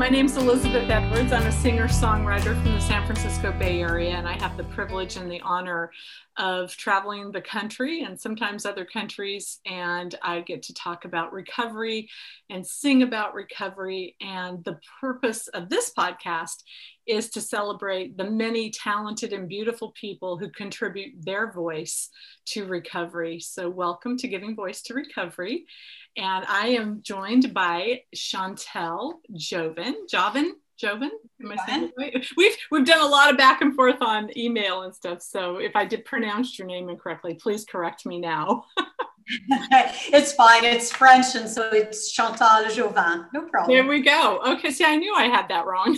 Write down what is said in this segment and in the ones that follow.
my name's Elizabeth Edwards. I'm a singer songwriter from the San Francisco Bay Area, and I have the privilege and the honor of traveling the country and sometimes other countries. And I get to talk about recovery and sing about recovery. And the purpose of this podcast is to celebrate the many talented and beautiful people who contribute their voice to recovery. So, welcome to Giving Voice to Recovery. And I am joined by Chantel Joven. Joven? Joven? Am I saying right? We've we've done a lot of back and forth on email and stuff. So if I did pronounce your name incorrectly, please correct me now. it's fine. It's French, and so it's Chantal Jouvin. No problem. There we go. Okay, see, I knew I had that wrong.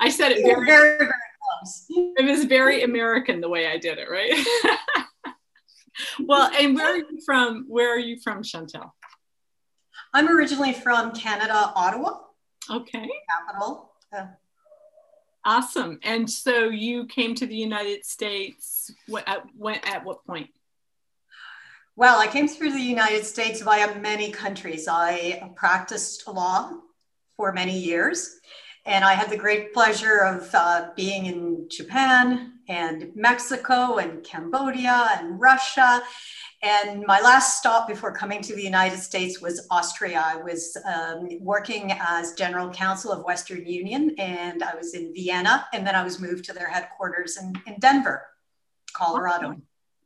I said it very, very, very close. It was very American the way I did it, right? well, and where are you from? Where are you from, Chantal? I'm originally from Canada, Ottawa. Okay. Capital. Uh, awesome. And so you came to the United States at, when, at what point? Well, I came through the United States via many countries. I practiced law for many years, and I had the great pleasure of uh, being in Japan and Mexico and Cambodia and Russia. And my last stop before coming to the United States was Austria. I was um, working as general counsel of Western Union, and I was in Vienna, and then I was moved to their headquarters in, in Denver, Colorado. Awesome.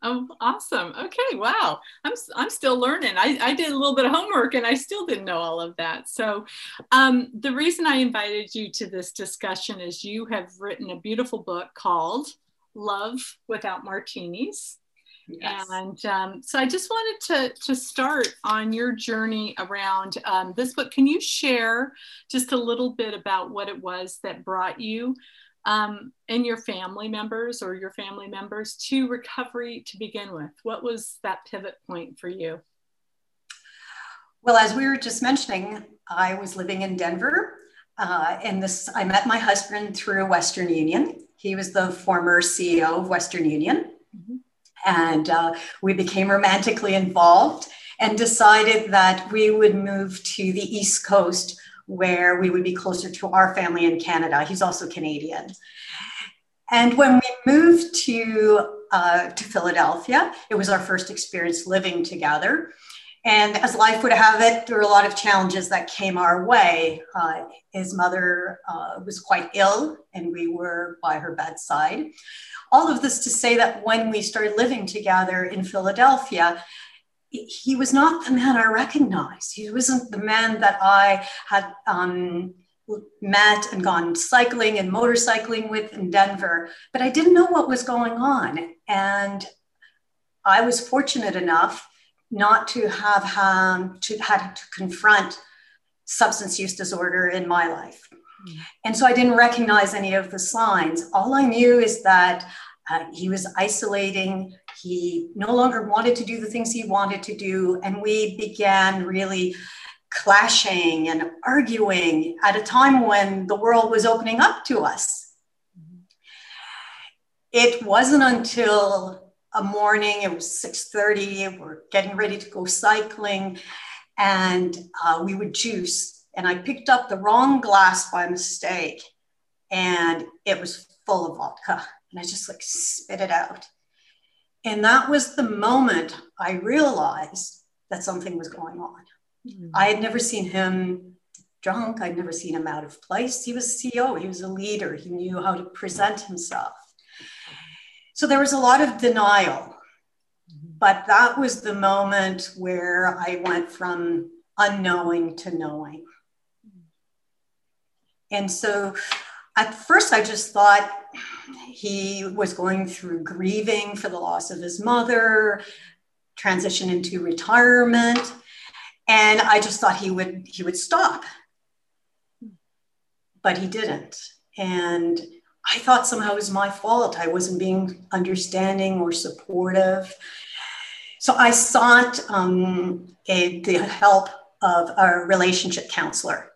Oh, awesome. Okay. Wow. I'm, I'm still learning. I, I did a little bit of homework and I still didn't know all of that. So, um, the reason I invited you to this discussion is you have written a beautiful book called Love Without Martinis. Yes. And um, so I just wanted to, to start on your journey around um, this book. Can you share just a little bit about what it was that brought you um, and your family members or your family members to recovery to begin with? What was that pivot point for you? Well, as we were just mentioning, I was living in Denver, uh, and this I met my husband through Western Union. He was the former CEO of Western Union, mm-hmm. and uh, we became romantically involved and decided that we would move to the East Coast where we would be closer to our family in Canada. He's also Canadian. And when we moved to, uh, to Philadelphia, it was our first experience living together. And as life would have it, there were a lot of challenges that came our way. Uh, his mother uh, was quite ill, and we were by her bedside. All of this to say that when we started living together in Philadelphia, he was not the man I recognized. He wasn't the man that I had um, met and gone cycling and motorcycling with in Denver, but I didn't know what was going on. And I was fortunate enough not to have um, to had to confront substance use disorder in my life. Mm. And so I didn't recognize any of the signs. All I knew is that uh, he was isolating. He no longer wanted to do the things he wanted to do. And we began really clashing and arguing at a time when the world was opening up to us. It wasn't until a morning, it was 6.30, we're getting ready to go cycling, and uh, we would juice. And I picked up the wrong glass by mistake, and it was full of vodka and I just like spit it out. And that was the moment I realized that something was going on. Mm-hmm. I had never seen him drunk. I'd never seen him out of place. He was CEO, he was a leader, he knew how to present himself. So there was a lot of denial. Mm-hmm. But that was the moment where I went from unknowing to knowing. And so at first, I just thought he was going through grieving for the loss of his mother, transition into retirement, and I just thought he would he would stop, but he didn't, and I thought somehow it was my fault. I wasn't being understanding or supportive. So I sought um, a, the help of a relationship counselor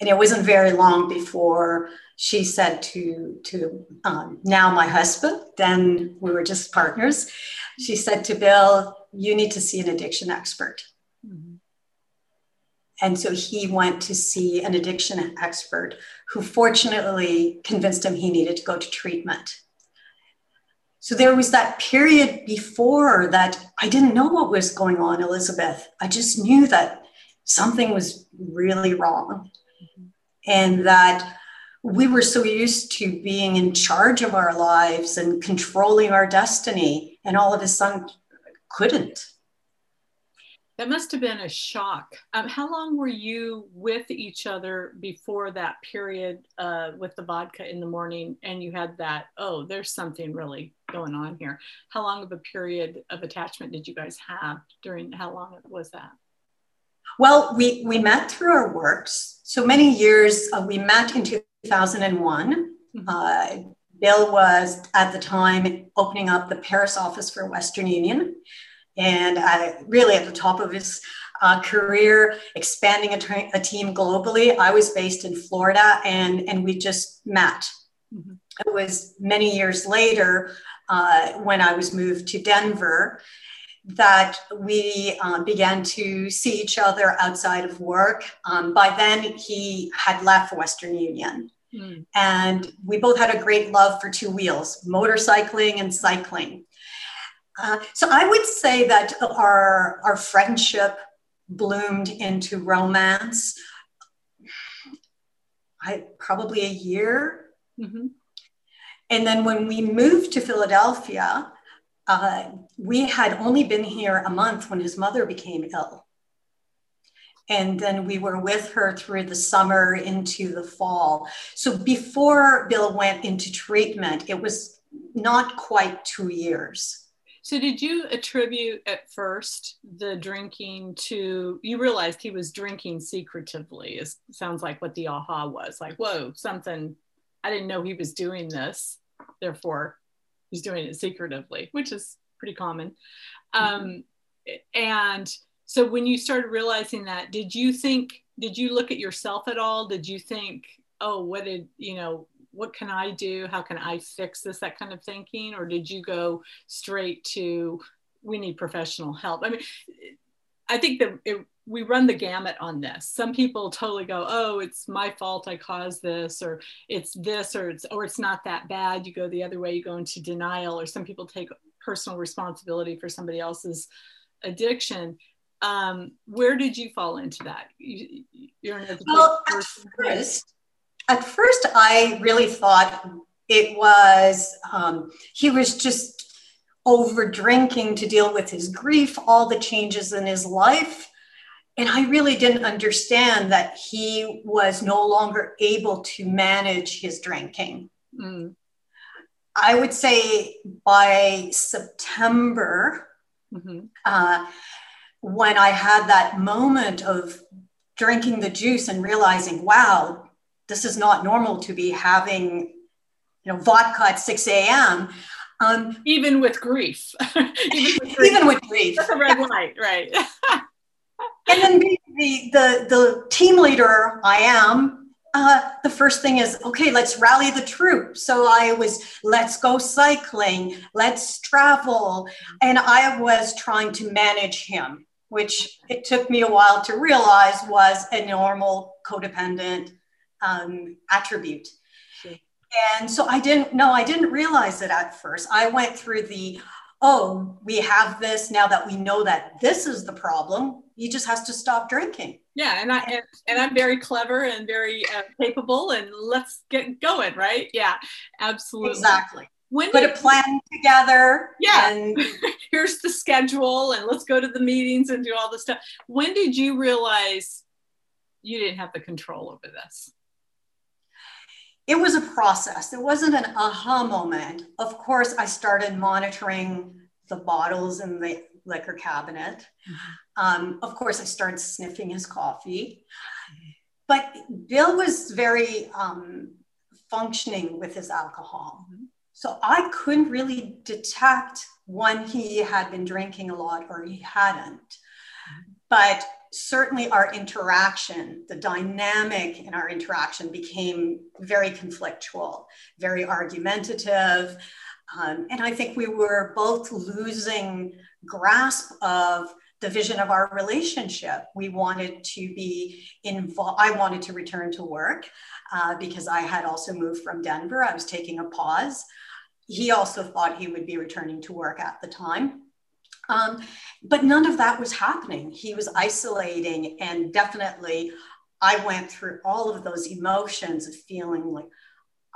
and it wasn't very long before she said to to um, now my husband then we were just partners she said to bill you need to see an addiction expert mm-hmm. And so he went to see an addiction expert who fortunately convinced him he needed to go to treatment. So there was that period before that I didn't know what was going on, Elizabeth. I just knew that something was really wrong. Mm-hmm. And that we were so used to being in charge of our lives and controlling our destiny, and all of a sudden couldn't. That must have been a shock. Um, how long were you with each other before that period uh, with the vodka in the morning and you had that, oh, there's something really going on here? How long of a period of attachment did you guys have during, how long was that? Well, we, we met through our works. So many years, uh, we met in 2001. Mm-hmm. Uh, Bill was at the time opening up the Paris office for Western Union and uh, really at the top of his uh, career, expanding a, tra- a, team globally. I was based in Florida and, and we just met. Mm-hmm. It was many years later uh, when I was moved to Denver that we uh, began to see each other outside of work. Um, by then, he had left Western Union. Mm. And we both had a great love for two wheels, motorcycling and cycling. Uh, so I would say that our, our friendship bloomed into romance. I probably a year. Mm-hmm. And then when we moved to Philadelphia, uh, we had only been here a month when his mother became ill. And then we were with her through the summer into the fall. So before Bill went into treatment, it was not quite two years. So did you attribute at first the drinking to you realized he was drinking secretively? It sounds like what the aha was. Like, whoa, something I didn't know he was doing this. Therefore, he's doing it secretively, which is pretty common. Um, and so when you started realizing that, did you think, did you look at yourself at all? Did you think, oh, what did, you know, what can I do? How can I fix this? That kind of thinking? Or did you go straight to, we need professional help? I mean, I think that it, we run the gamut on this. Some people totally go, "Oh, it's my fault. I caused this," or "It's this," or "It's or it's not that bad." You go the other way. You go into denial, or some people take personal responsibility for somebody else's addiction. Um, where did you fall into that? You, are an well, at first, at first, I really thought it was um, he was just over drinking to deal with his grief, all the changes in his life and I really didn't understand that he was no longer able to manage his drinking. Mm. I would say by September, mm-hmm. uh, when I had that moment of drinking the juice and realizing, wow, this is not normal to be having, you know, vodka at 6 a.m. Um, even with grief. even with grief. Even with grief. That's a red light, right? and then the, the, the team leader I am, uh, the first thing is, okay, let's rally the troops. So I was, let's go cycling, let's travel. And I was trying to manage him, which it took me a while to realize was a normal codependent um, attribute. And so I didn't, no, I didn't realize it at first. I went through the, oh, we have this now that we know that this is the problem. He just has to stop drinking. Yeah, and I and, and I'm very clever and very uh, capable, and let's get going, right? Yeah, absolutely. Exactly. When put a plan together. Yeah. And here's the schedule, and let's go to the meetings and do all the stuff. When did you realize you didn't have the control over this? it was a process. It wasn't an aha moment. Of course, I started monitoring the bottles and the liquor cabinet. Mm-hmm. Um, of course, I started sniffing his coffee. But Bill was very um, functioning with his alcohol. Mm-hmm. So I couldn't really detect when he had been drinking a lot or he hadn't. But certainly our interaction, the dynamic in our interaction became very conflictual, very argumentative. Um, and I think we were both losing grasp of the vision of our relationship. We wanted to be involved. I wanted to return to work uh, because I had also moved from Denver. I was taking a pause. He also thought he would be returning to work at the time. Um, but none of that was happening. He was isolating, and definitely I went through all of those emotions of feeling like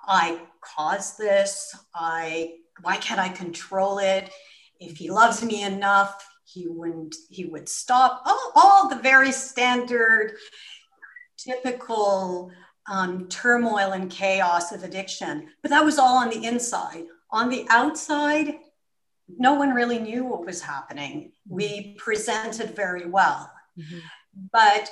I caused this. I why can't I control it? If he loves me enough, he wouldn't he would stop all, all the very standard typical um, turmoil and chaos of addiction. But that was all on the inside. On the outside no one really knew what was happening. We presented very well. Mm-hmm. but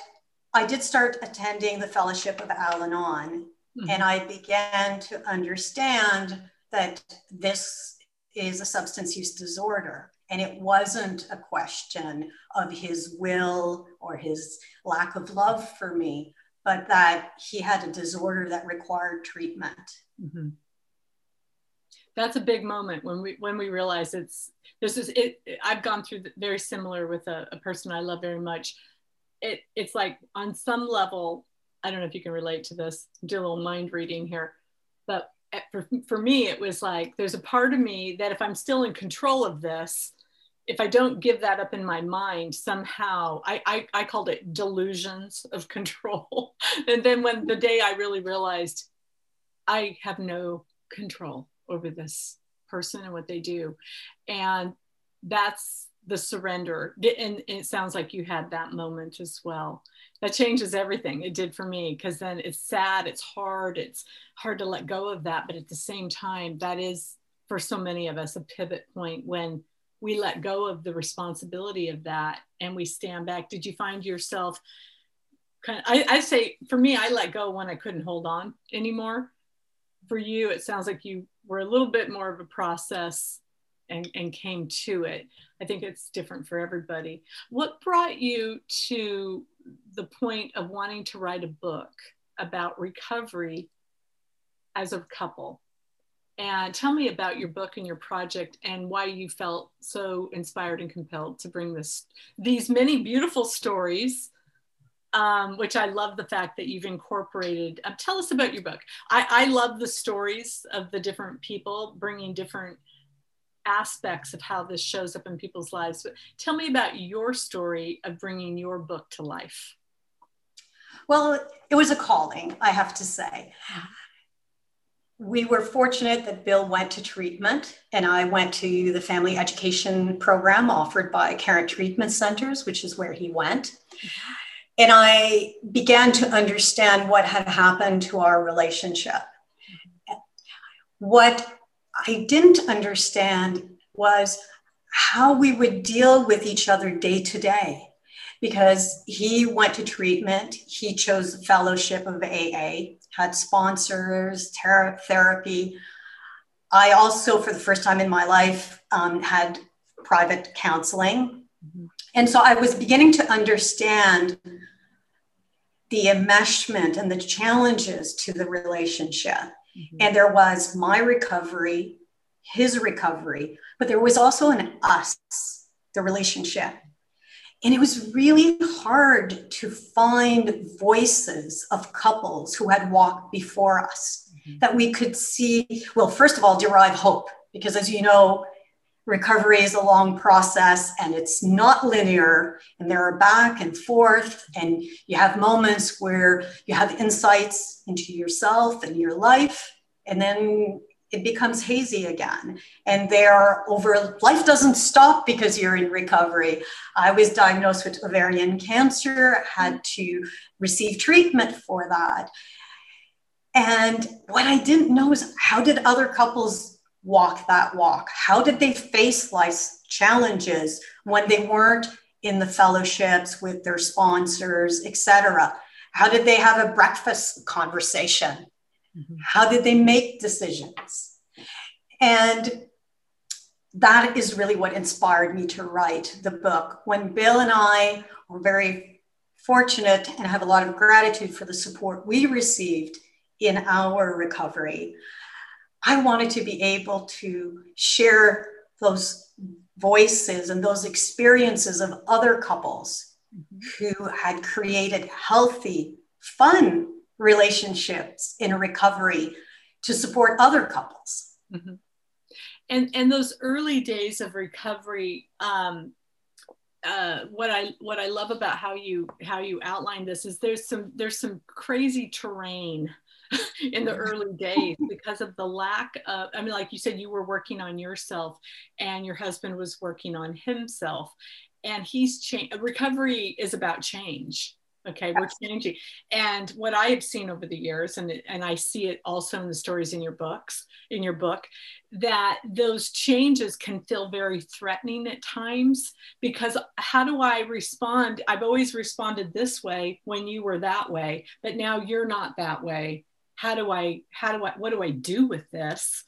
i did start attending the fellowship of al-anon mm-hmm. and i began to understand that this is a substance use disorder and it wasn't a question of his will or his lack of love for me, but that he had a disorder that required treatment. Mm-hmm. That's a big moment when we when we realize it's this is it. I've gone through very similar with a, a person I love very much. It it's like on some level, I don't know if you can relate to this. Do a little mind reading here, but for, for me, it was like there's a part of me that if I'm still in control of this, if I don't give that up in my mind, somehow I, I, I called it delusions of control. and then when the day I really realized I have no control over this person and what they do. And that's the surrender. And it sounds like you had that moment as well. That changes everything. It did for me because then it's sad, it's hard, it's hard to let go of that. But at the same time, that is for so many of us a pivot point when we let go of the responsibility of that and we stand back. Did you find yourself kind of, I, I say for me, I let go when I couldn't hold on anymore. For you, it sounds like you were a little bit more of a process and, and came to it. I think it's different for everybody. What brought you to the point of wanting to write a book about recovery as a couple? and tell me about your book and your project and why you felt so inspired and compelled to bring this these many beautiful stories um, which I love the fact that you've incorporated. Uh, tell us about your book. I, I love the stories of the different people bringing different aspects of how this shows up in people's lives. But tell me about your story of bringing your book to life. Well, it was a calling, I have to say. Mm-hmm we were fortunate that Bill went to treatment and I went to the family education program offered by Caron Treatment Centers, which is where he went. And I began to understand what had happened to our relationship. What I didn't understand was how we would deal with each other day to day because he went to treatment. He chose the fellowship of AA had sponsors, ter- therapy. I also, for the first time in my life, um, had private counseling. Mm-hmm. And so I was beginning to understand the enmeshment and the challenges to the relationship. Mm-hmm. And there was my recovery, his recovery, but there was also an us, the relationship. And it was really hard to find voices of couples who had walked before us mm-hmm. that we could see, well, first of all, derive hope, because as you know, recovery is a long process and it's not linear, and there are back and forth, and you have moments where you have insights into yourself and your life. And then it becomes hazy again. And there over life doesn't stop because you're in recovery. I was diagnosed with ovarian cancer, had to receive treatment for that. And what I didn't know is how did other couples walk that walk? How did they face life's challenges when they weren't in the fellowships with their sponsors, etc.? How did they have a breakfast conversation? Mm-hmm. How did they make decisions? And that is really what inspired me to write the book. When Bill and I were very fortunate and have a lot of gratitude for the support we received in our recovery, I wanted to be able to share those voices and those experiences of other couples mm-hmm. who had created healthy, fun relationships in recovery to support other couples. Mm-hmm. And and those early days of recovery, um, uh, what I what I love about how you how you outline this is there's some there's some crazy terrain in the early days because of the lack of i mean like you said you were working on yourself and your husband was working on himself and he's changed recovery is about change okay? We're changing. And what i have seen over the years and, and i see it also in the stories in your books in your book that those changes can feel very threatening at times because how do i respond? I've always responded this way when you were that way but now you're not that way how do i how do i what do i do with this?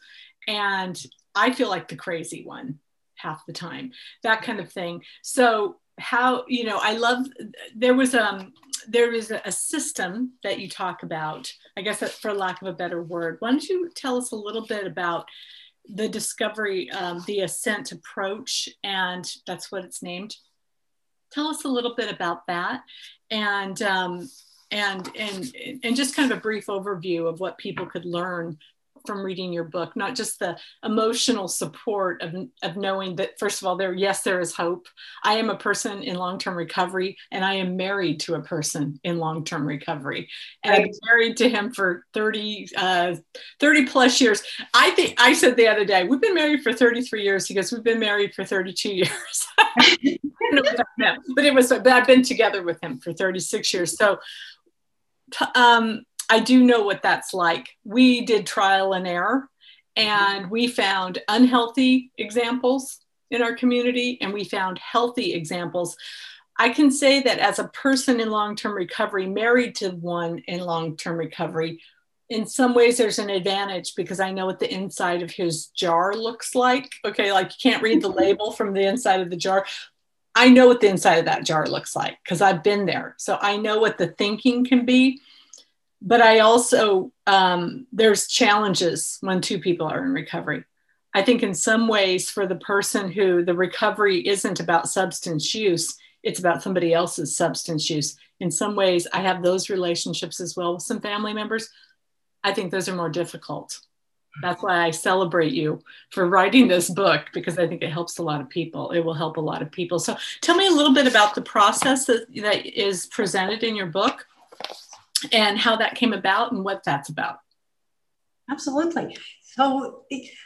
And i feel like the crazy one half the time that kind of thing. So how you know i love there was um there is a system that you talk about i guess for lack of a better word. Why don't you tell us a little bit about the discovery um, the ascent approach and that's what it's named? Tell us a little bit about that. And um, and and and just kind of a brief overview of what people could learn from reading your book not just the emotional support of, of knowing that first of all there yes there is hope. I am a person in long-term recovery and i am married to a person in long-term recovery. And right. i've been married to him for 30 uh, 30 plus years. I think i said the other day we've been married for 33 years. He goes we've been married for 32 years. But it was but i've been together with him for 36 years. So um, I do know what that's like. We did trial and error, and we found unhealthy examples in our community, and we found healthy examples. I can say that as a person in long term recovery, married to one in long term recovery, in some ways there's an advantage because I know what the inside of his jar looks like. Okay, like you can't read the label from the inside of the jar. I know what the inside of that jar looks like because I've been there. So I know what the thinking can be but I also, um, there's challenges when two people are in recovery. I think in some ways, for the person who the recovery isn't about substance use, it's about somebody else's substance use. In some ways, I have those relationships as well with some family members. I think those are more difficult. That's why I celebrate you for writing this book because I think it helps a lot of people. It will help a lot of people. So tell me a little bit about the process that, that is presented in your book and how that came about and what that's about. Absolutely. So,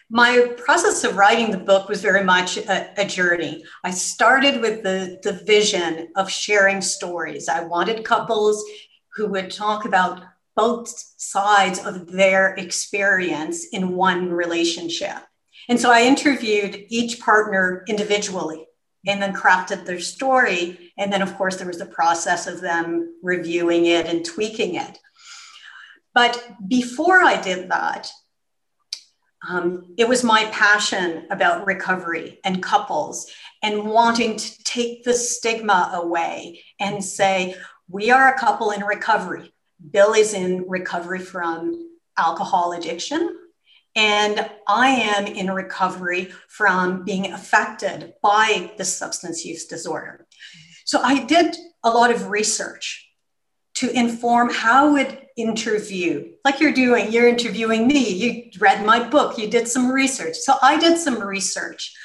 my process of writing the book was very much a, a, journey. I started with the, the vision of sharing stories. I wanted couples who would talk about both sides of their experience in one relationship. And so I interviewed each partner individually and then crafted their story. And then, of course, there was the process of them reviewing it and tweaking it. But before I did that, um, it was my passion about recovery and couples and wanting to take the stigma away and say, we are a couple in recovery. Bill is in recovery from alcohol addiction. And I am in recovery from being affected by the substance use disorder. So I did a lot of research to inform how would interview like you're doing you're interviewing me you read my book you did some research so i did some research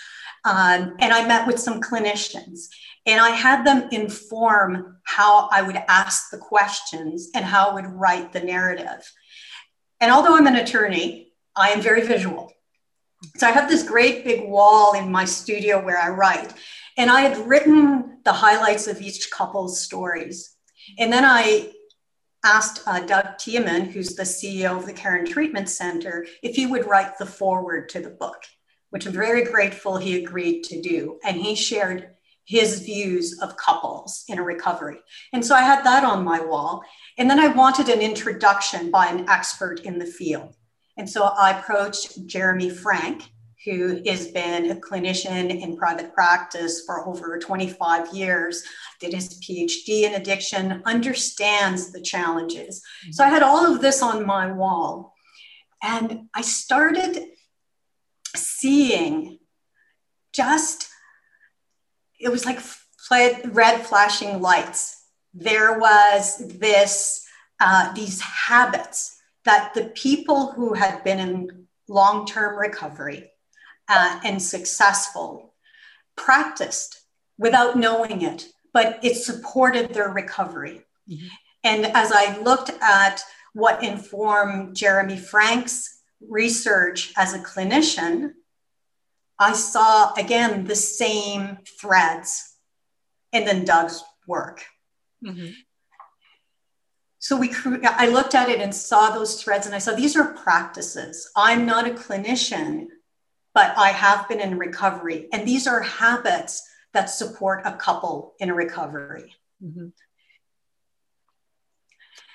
um, and i met with some clinicians and i had them inform how i would ask the questions and how i would write the narrative and although i'm an attorney I am very visual. So I have this great big wall in my studio where I write. And I had written the highlights of each couple's stories. And then I asked uh, Doug Tieman, who's the CEO of the Caron Treatment Center, if he would write the foreword to the book, which I'm very grateful he agreed to do. And he shared his views of couples in a recovery. And so I had that on my wall. And then I wanted an introduction by an expert in the field. And so I approached Jeremy Frank, who has been a clinician in private practice for over 25 years, did his PhD in addiction, understands the challenges. So I had all of this on my wall. And I started seeing just it was like red flashing lights. There was this, uh, these habits that the people who had been in long term recovery uh, and successful practiced without knowing it, but it supported their recovery. Mm-hmm. And as I looked at what informed Jeremy Frank's research as a clinician, I saw again the same threads and then Doug's work. Mm-hmm. So we, I looked at it and saw those threads, and I saw these are practices. I'm not a clinician, but I have been in recovery, and these are habits that support a couple in a recovery. Mm-hmm.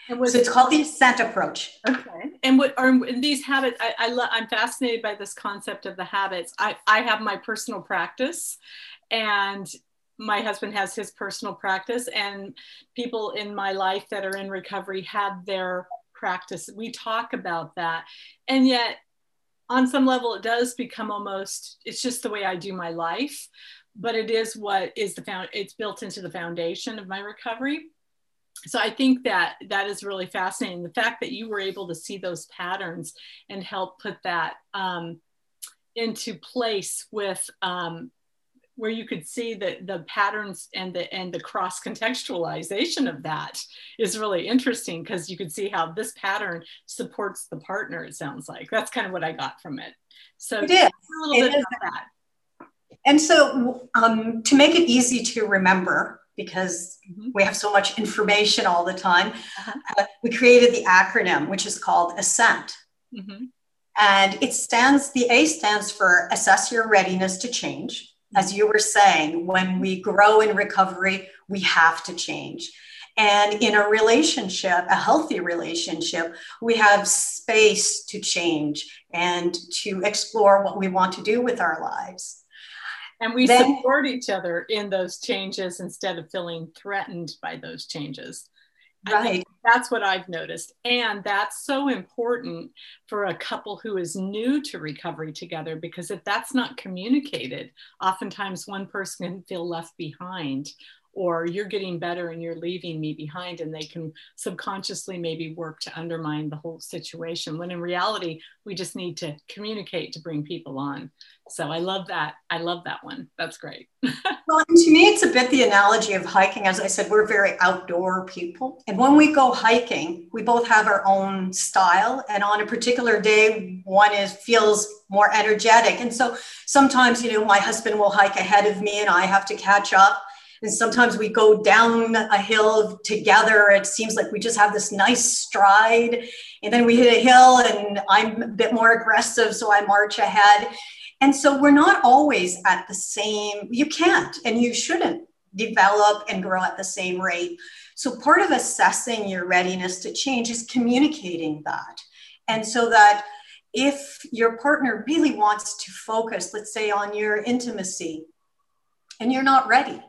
And so it's called the ascent approach. Okay. And what are these habits? I, I lo- I'm fascinated by this concept of the habits. I, I have my personal practice and my husband has his personal practice and people in my life that are in recovery have their practice. We talk about that. And yet on some level it does become almost it's just the way I do my life, but it is what is the found it's built into the foundation of my recovery so i think that that is really fascinating the fact that you were able to see those patterns and help put that um, into place with um, where you could see the the patterns and the and the cross contextualization of that is really interesting because you could see how this pattern supports the partner it sounds like that's kind of what i got from it so it is. a little it bit is. about that and so um, to make it easy to remember because mm-hmm. we have so much information all the time. Uh-huh. Uh, we created the acronym, which is called ASCENT. Mm-hmm. And it stands, the A stands for assess your readiness to change. Mm-hmm. As you were saying, when we grow in recovery, we have to change. And in a relationship, a healthy relationship, we have space to change and to explore what we want to do with our lives and we then, support each other in those changes instead of feeling threatened by those changes. Right. that's what i've noticed. And that's so important for a couple who is new to recovery together because if that's not communicated oftentimes one person can feel left behind or you're getting better and you're leaving me behind and they can subconsciously maybe work to undermine the whole situation when in reality we just need to communicate to bring people on. So i love that. I love that one. That's great. Well to me it's a bit the analogy of hiking. As i said we're very outdoor people. And when we go hiking we both have our own style. And on a particular day one is feels more energetic. And so sometimes you know my husband will hike ahead of me and i have to catch up and sometimes we go down a hill together. It seems like we just have this nice stride. And then we hit a hill and I'm a bit more aggressive, so I march ahead. And so we're not always at the same, you can't and you shouldn't develop and grow at the same rate. So part of assessing your readiness to change is communicating that. And so that if your partner really wants to focus, let's say on your intimacy, and you're not ready,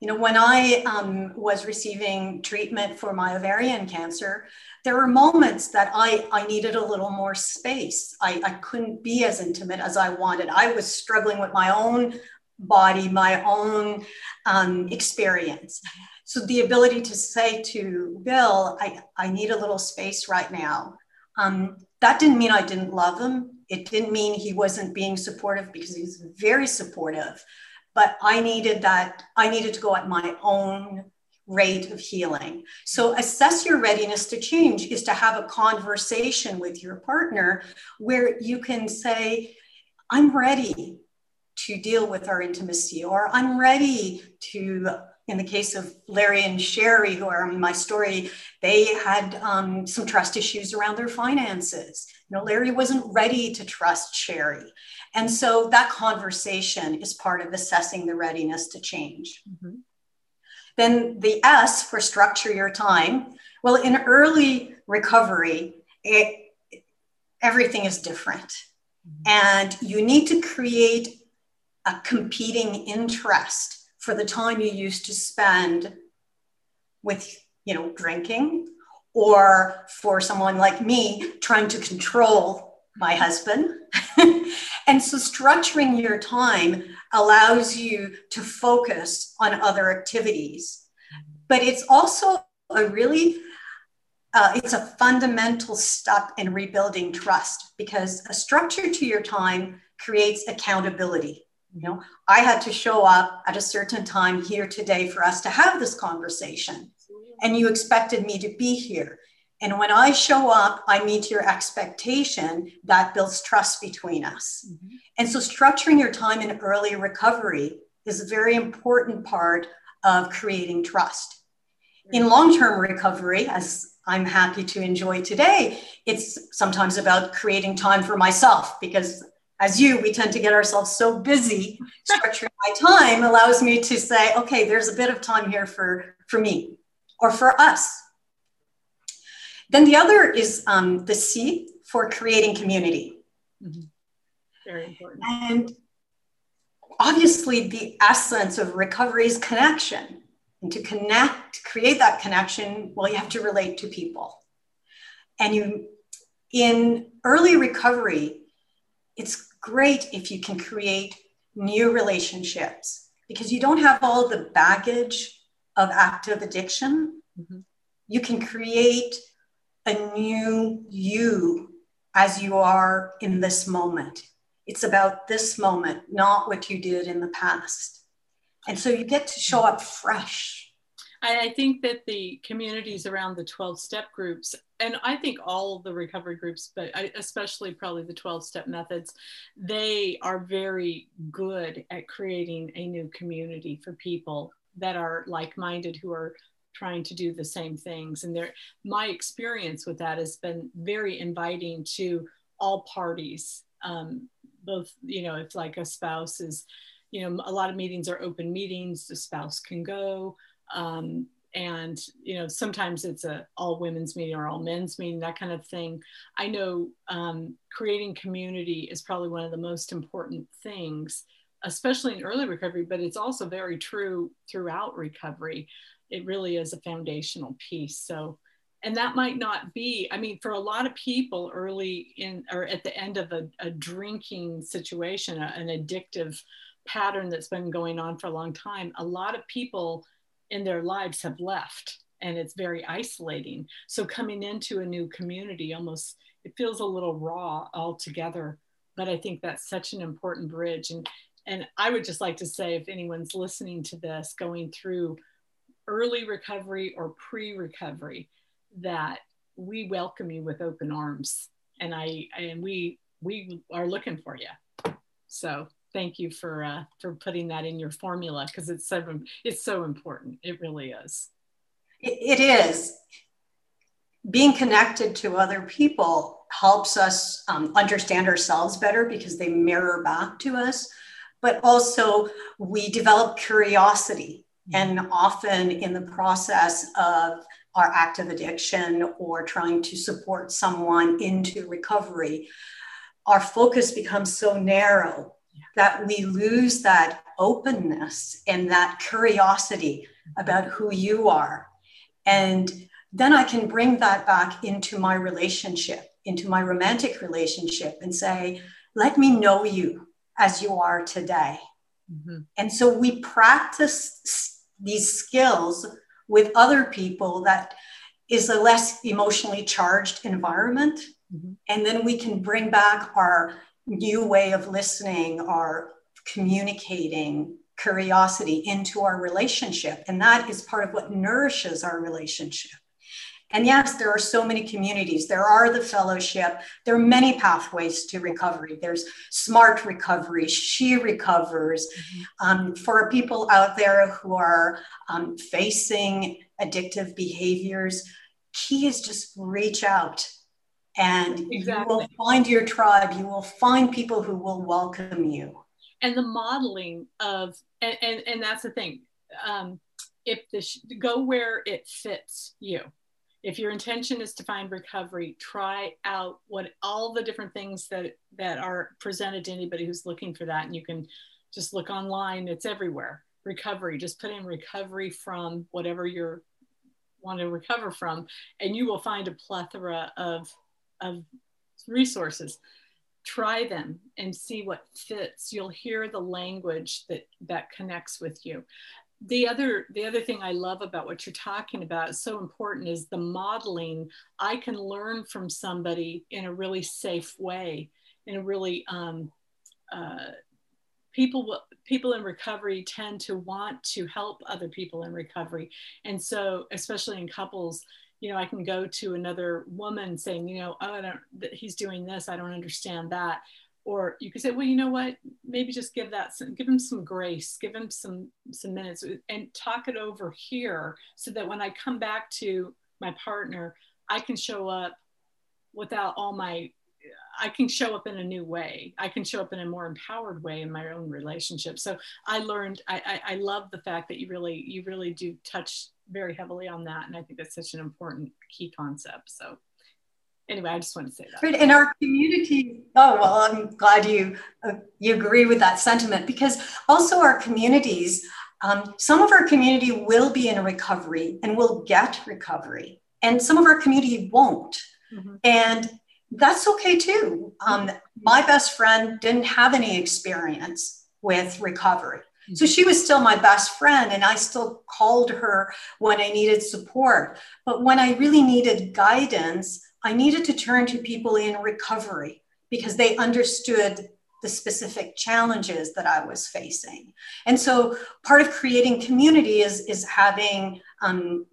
you know, when I um, was receiving treatment for my ovarian cancer, there were moments that I, I needed a little more space. I, I couldn't be as intimate as I wanted. I was struggling with my own body, my own um, experience. So the ability to say to Bill, I, I need a little space right now. Um, that didn't mean I didn't love him. It didn't mean he wasn't being supportive because he was very supportive but I needed that, I needed to go at my own rate of healing. So, assess your readiness to change is to have a conversation with your partner where you can say, I'm ready to deal with our intimacy, or I'm ready to, in the case of Larry and Sherry, who are in my story, they had um, some trust issues around their finances. You know, Larry wasn't ready to trust Sherry. And so that conversation is part of assessing the readiness to change. Mm-hmm. Then the S for structure your time. Well, in early recovery, it, everything is different. Mm-hmm. And you need to create a competing interest for the time you used to spend with, you know, drinking or for someone like me trying to control my husband. and so structuring your time allows you to focus on other activities. But it's also a really uh, it's a fundamental step in rebuilding trust because a structure to your time creates accountability. You know, I had to show up at a certain time here today for us to have this conversation, and you expected me to be here. And when I show up, I meet your expectation, that builds trust between us. Mm-hmm. And so, structuring your time in early recovery is a very important part of creating trust. In long term recovery, as I'm happy to enjoy today, it's sometimes about creating time for myself because as you, we tend to get ourselves so busy. Structuring my time allows me to say, okay, there's a bit of time here for, for me or for us. Then the other is um, the C for creating community. Mm-hmm. Very important. And obviously, the essence of recovery is connection. And to connect, to create that connection, well, you have to relate to people. And you, in early recovery, it's great if you can create new relationships because you don't have all the baggage of active addiction. Mm-hmm. You can create a new you as you are in this moment. It's about this moment, not what you did in the past. And so you get to show up fresh. I think that the communities around the 12 step groups, and I think all the recovery groups, but especially probably the 12 step methods, they are very good at creating a new community for people that are like minded who are trying to do the same things. And my experience with that has been very inviting to all parties. Um, both, you know, if like a spouse is, you know, a lot of meetings are open meetings, the spouse can go. Um, and you know sometimes it's a all women's meeting or all men's meeting that kind of thing i know um, creating community is probably one of the most important things especially in early recovery but it's also very true throughout recovery it really is a foundational piece. So, and that might not be, I mean, for a lot of people early in or at the end of a, a drinking situation, a, an addictive pattern that's been going on for a long time, a lot of people in their lives have left and it's very isolating. So coming into a new community almost it feels a little raw altogether. But I think that's such an important bridge. And and I would just like to say if anyone's listening to this going through early recovery or pre-recovery that we welcome you with open arms and i and we we are looking for you so thank you for uh, for putting that in your formula because it's so it's so important. It really is. It, it is. Being connected to other people helps us um, understand ourselves better because they mirror back to us but also we develop curiosity and often in the process of our active addiction or trying to support someone into recovery, our focus becomes so narrow that we lose that openness and that curiosity about who you are. And then I can bring that back into my relationship, into my romantic relationship, and say, let me know you as you are today. Mm-hmm. And so we practice these skills with other people that is a less emotionally charged environment. Mm-hmm. And then we can bring back our new way of listening, our communicating, curiosity into our relationship. And that is part of what nourishes our relationship. And yes, there are so many communities. There are the fellowship. There are many pathways to recovery. There's smart recovery, she recovers. Mm-hmm. Um, for people out there who are um, facing addictive behaviors, key is just reach out and exactly. you will find your tribe. You will find people who will welcome you. And the modeling of, and, and, and that's the thing. Um, if the go where it fits you if your intention is to find recovery try out what all the different things that that are presented to anybody who's looking for that and you can just look online it's everywhere recovery just put in recovery from whatever you're want to recover from and you will find a plethora of of resources. Try them and see what fits. You'll hear the language that that connects with you. The other the other thing i love about what you're talking about is so important is the modeling. I can learn from somebody in a really safe way in a really um, uh, people people in recovery tend to want to help other people in recovery. And so especially in couples you know i can go to another woman saying you know oh i don't he's doing this i don't understand that. Or you could say well you know what? Maybe just give that some, give him some grace give him some some minutes uh, and talk it over here so that when i come back to my partner i can show up without all my I can show up in a new way. I can show up in a more empowered way in my own relationship. So I learned. I, I, I love the fact that you really you really do touch very heavily on that, and I think that's such an important key concept. So anyway, I just want to say that. But In our community, oh well, I'm glad you uh, you agree with that sentiment because also our communities, um, some of our community will be in recovery and will get recovery, and some of our community won't, mm-hmm. and that's okay too. Um, my best friend didn't have any experience with recovery. So she was still my best friend, and I still called her when I needed support. But when I really needed guidance, I needed to turn to people in recovery because they understood the specific challenges that I was facing. And so part of creating community is, is having um,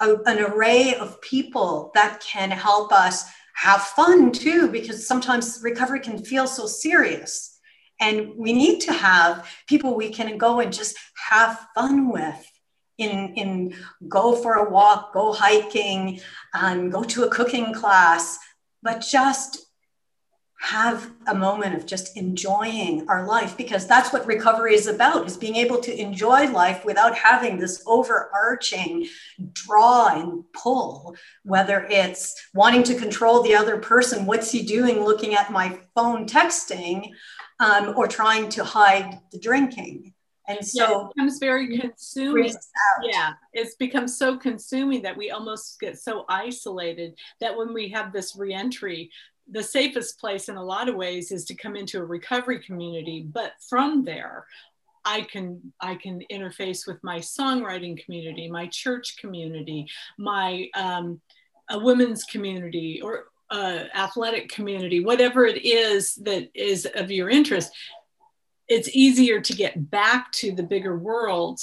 a, an array of people that can help us have fun too, because sometimes recovery can feel so serious. And we need to have people we can go and just have fun with in, in go for a walk, go hiking, and go to a cooking class, but just have a moment of just enjoying our life because that's what recovery is about is being able to enjoy life without having this overarching draw and pull whether it's wanting to control the other person what's he doing looking at my phone texting um, or trying to hide the drinking and so yeah, it becomes very consuming. Yeah, it's become so consuming that we almost get so isolated that when we have this reentry, the safest place in a lot of ways is to come into a recovery community. But from there, I can I can interface with my songwriting community, my church community, my um, a women's community, or uh, athletic community, whatever it is that is of your interest it's easier to get back to the bigger world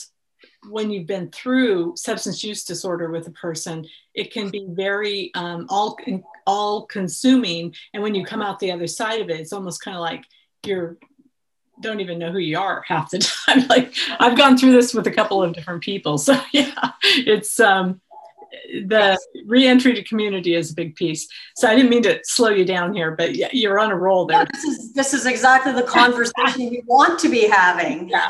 when you've been through substance use disorder with a person it can be very um, all all consuming and when you come out the other side of it it's almost kind of like you're don't even know who you are half the time like i've gone through this with a couple of different people so yeah it's um the reentry to community is a big piece. So I didn't mean to slow you down here, but you're on a roll there. this is this is exactly the conversation we want to be having. Yeah.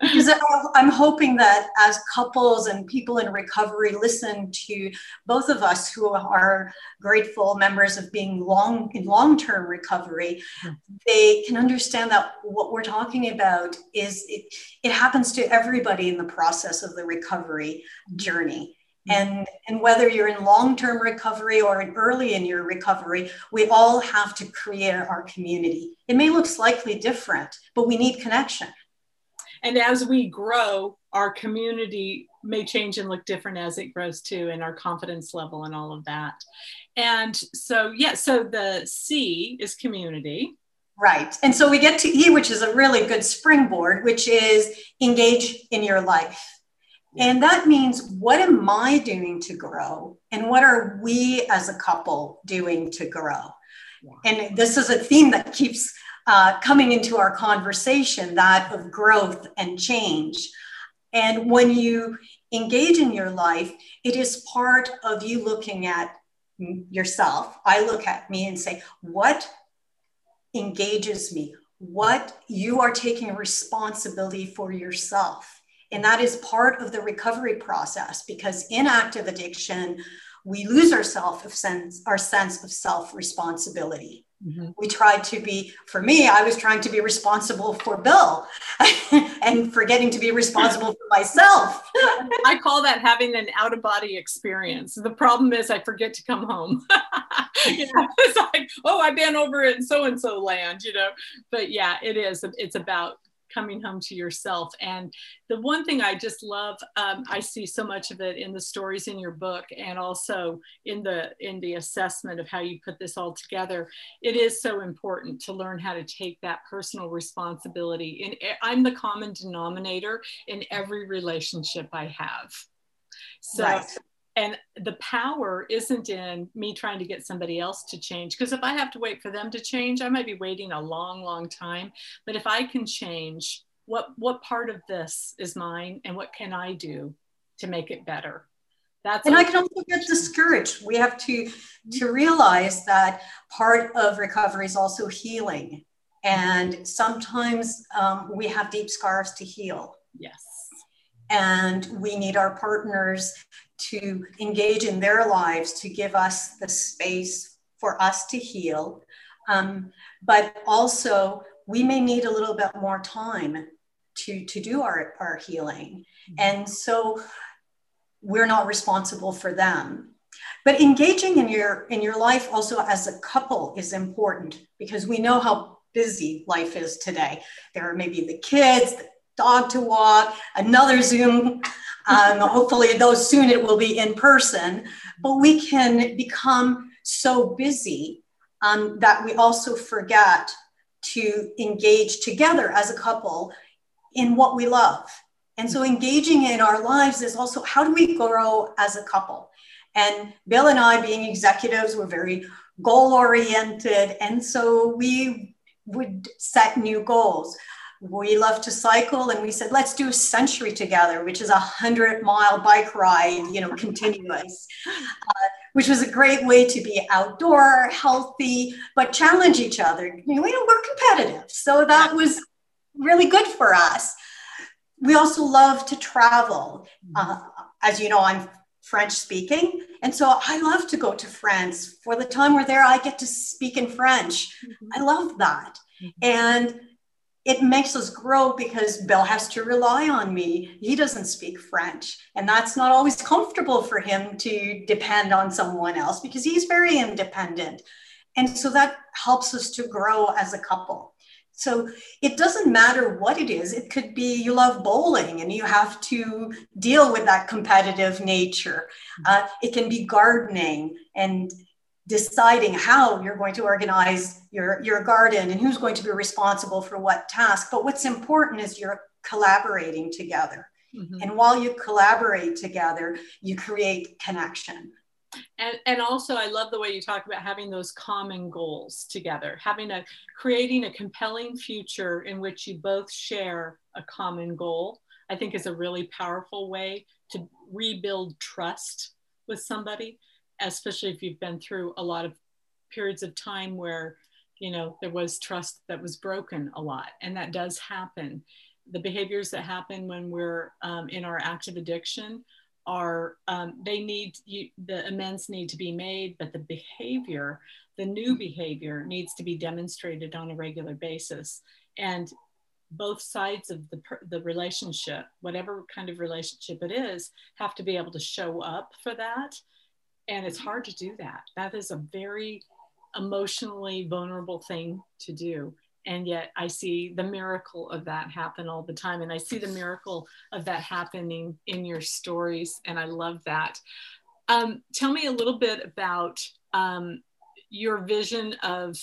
Because I'm hoping that as couples and people in recovery listen to both of us who are grateful members of being long in long-term recovery, mm-hmm. they can understand that what we're talking about is it, it happens to everybody in the process of the recovery journey. And and whether you're in long-term recovery or in early in your recovery we all have to create our community. It may look slightly different but we need connection and as we grow our community may change and look different as it grows too and our confidence level and all of that and so yeah so the c is community right and so we get to e which is a really good springboard which is engage in your life and that means what am I doing to grow? And what are we as a couple doing to grow? Yeah. And this is a theme that keeps uh, coming into our conversation that of growth and change. And when you engage in your life, it is part of you looking at yourself. I look at me and say, what engages me? What you are taking responsibility for yourself and that is part of the recovery process because in active addiction, we lose our of sense, our sense of self responsibility. Mm-hmm. We tried to be, for me, I was trying to be responsible for Bill and forgetting to be responsible for myself. I call that having an out of body experience. The problem is I forget to come home. you know, it's like, oh, I've been over in so and so land, you know. But yeah, it is. It's about coming home to yourself. And the one thing I just love, um, I see so much of it in the stories in your book and also in the in the assessment of how you put this all together. It is so important to learn how to take that personal responsibility. And I'm the common denominator in every relationship I have. So right and the power isn't in me trying to get somebody else to change because if i have to wait for them to change i might be waiting a long long time. But if i can change what what part of this is mine and what can i do to make it better? That's and i can also get discouraged. We have to to realize that part of recovery is also healing. And sometimes um, we have deep scars to heal. Yes. And we need our partners to engage in their lives to give us the space for us to heal. Um, but also, we may need a little bit more time to, to do our, our healing. Mm-hmm. And so, we're not responsible for them. But engaging in your in your life also as a couple is important because we know how busy life is today. There are maybe the kids, the dog to walk, another Zoom um, hopefully, though soon it will be in person, but we can become so busy um, that we also forget to engage together as a couple in what we love. And so, engaging in our lives is also how do we grow as a couple? And Bill and I, being executives, were very goal oriented. And so, we would set new goals we love to cycle and we said let's do a century together which is a hundred mile bike ride you know continuous uh, which was a great way to be outdoor healthy but challenge each other. You know, we're competitive so that was really good for us. We also love to travel. Uh, as you know i'm french speaking and so i love to go to france. For the time we're there i get to speak in french. Mm-hmm. i love that. Mm-hmm. and it makes us grow because Bill has to rely on me. He doesn't speak French, and that's not always comfortable for him to depend on someone else because he's very independent. And so that helps us to grow as a couple. So it doesn't matter what it is. It could be you love bowling and you have to deal with that competitive nature. Uh, it can be gardening and deciding how you're going to organize your, your garden and who's going to be responsible for what task. But what's important is you're collaborating together. Mm-hmm. And while you collaborate together, you create connection. And, and also i love the way you talk about having those common goals together having a creating a compelling future in which you both share a common goal i think is a really powerful way to rebuild trust with somebody especially if you've been through a lot of periods of time where you know there was trust that was broken a lot and that does happen. The behaviors that happen when we're um, in our active addiction are um, they need you, the amends need to be made but the behavior the new behavior needs to be demonstrated on a regular basis. And both sides of the, the relationship whatever kind of relationship it is have to be able to show up for that and it's hard to do that. That is a very emotionally vulnerable thing to do. And yet I see the miracle of that happen all the time. And I see the miracle of that happening in your stories. And I love that. Um, tell me a little bit about um, your vision of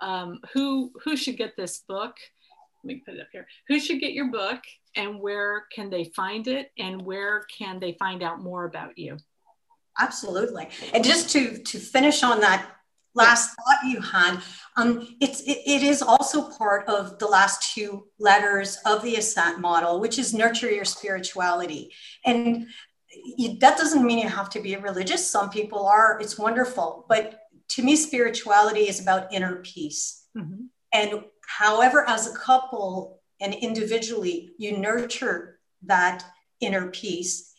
um, who, who should get this book. Let me put it up here. Who should get your book and where can they find it and where can they find out more about you? Absolutely. And just to to finish on that last thought you had, um, it's it, it is also part of the last two letters of the ascent model, which is nurture your spirituality. And you, that doesn't mean you have to be religious. Some people are. It's wonderful, but to me, spirituality is about inner peace. Mm-hmm. And however, as a couple and individually, you nurture that inner peace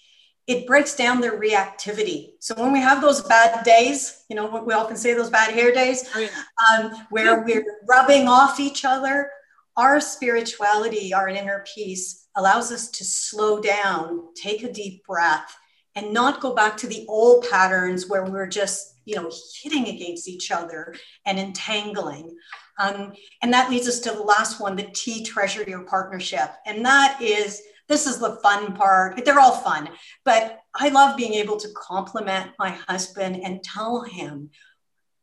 it breaks down their reactivity. So when we have those bad days, you know, what we often say those bad hair days, oh, um, where we're rubbing off each other, our spirituality, our inner peace allows us to slow down, take a deep breath, and not go back to the old patterns where we're just, you know, hitting against each other and entangling. Um, and that leads us to the last one, the T treasure your partnership. And that is this is the fun part. They're all fun, but I love being able to compliment my husband and tell him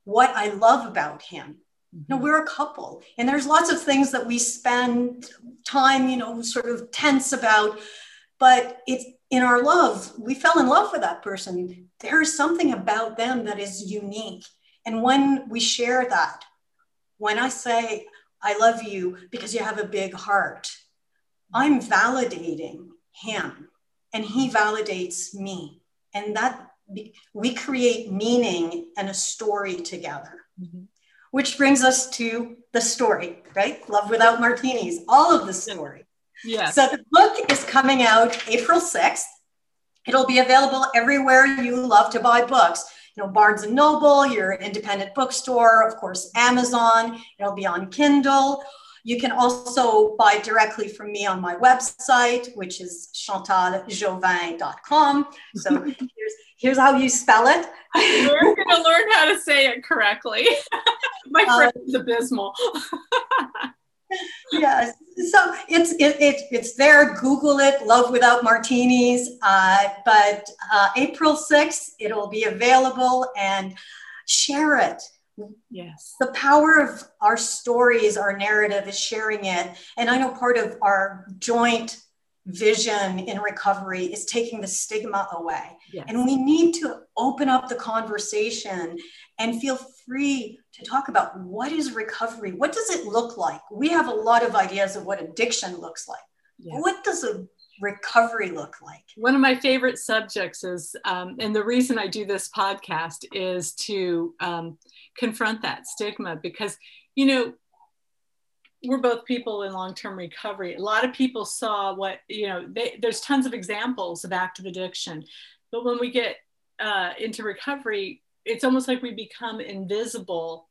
what I love about him. You know, mm-hmm. we're a couple, and there's lots of things that we spend time, you know, sort of tense about, but it's in our love. We fell in love with that person. There is something about them that is unique. And when we share that, when I say, I love you because you have a big heart, I'm validating him and he validates me. And that we create meaning and a story together. Mm-hmm. Which brings us to the story, right? Love Without Martinis, all of the story. Yeah. So the book is coming out April 6th. It'll be available everywhere you love to buy books. You know, Barnes and Noble, your independent bookstore, of course, Amazon. It'll be on Kindle. You can also buy directly from me on my website, which is chantaljauvin.com. So here's, here's how you spell it. We're going to learn how to say it correctly. my friend um, is abysmal. yes. So it's it, it, it's there. Google it. Love without martinis. Uh, but uh, April sixth, it'll be available and share it. Yes. The power of our stories, our narrative is sharing it. And I know part of our joint vision in recovery is taking the stigma away. Yes. And we need to open up the conversation and feel free to talk about what is recovery? What does it look like? We have a lot of ideas of what addiction looks like. Yes. What does a recovery look like? One of my favorite subjects is, um, and the reason I do this podcast is to um, confront that stigma because, you know, we're both people in long-term recovery. A lot of people saw what, you know, they, there's tons of examples of active addiction, but when we get uh, into recovery, it's almost like we become invisible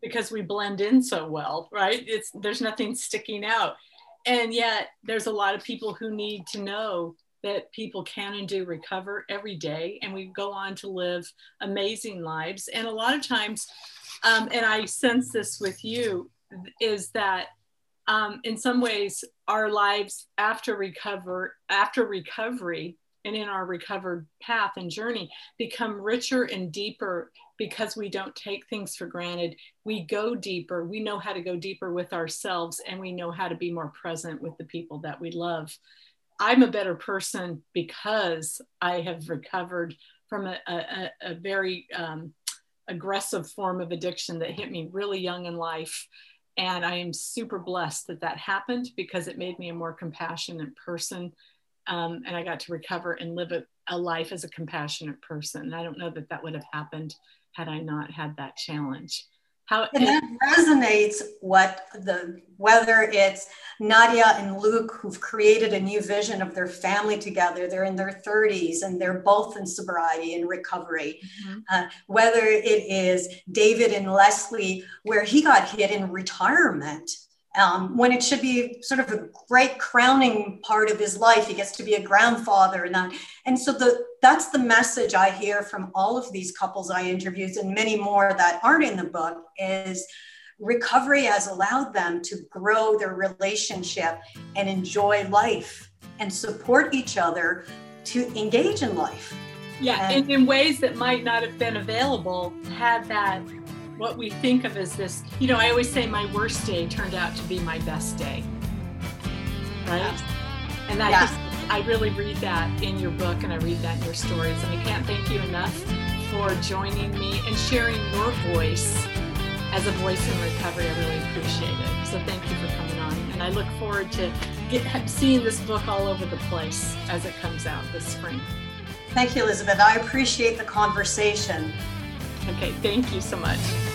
because we blend in so well, right? It's there's nothing sticking out and yet there's a lot of people who need to know that people can and do recover every day. And we go on to live amazing lives. And a lot of times um, and i sense this with you is that um, in some ways our lives after recover after recovery and in our recovered path and journey become richer and deeper because we don't take things for granted. We go deeper. We know how to go deeper with ourselves and we know how to be more present with the people that we love. I'm a better person because I have recovered from a, a, a very um, aggressive form of addiction that hit me really young in life. And I am super blessed that that happened because it made me a more compassionate person um, and I got to recover and live a, a, life as a compassionate person. And I don't know that that would have happened had I not had that challenge. How and that resonates what the whether it's Nadia and Luke who've created a new vision of their family together. They're in their 30s and they're both in sobriety and recovery. Mm-hmm. Uh, whether it is David and Leslie, where he got hit in retirement um, when it should be sort of a great crowning part of his life. He gets to be a grandfather and that. And so the that's the message I hear from all of these couples I interviewed and many more that aren't in the book is recovery has allowed them to grow their relationship and enjoy life and support each other to engage in life. Yeah, and, in ways that might not have been available had that what we think of as this, you know, I always say my worst day turned out to be my best day. Right? And yeah. just, I really read that in your book and I read that in your stories. And I can't thank you enough for joining me and sharing your voice as a voice in recovery. I really appreciate it. So thank you for coming on. And I look forward to get, seeing this book all over the place as it comes out this spring. Thank you, Elizabeth. I appreciate the conversation. Okay, thank you so much.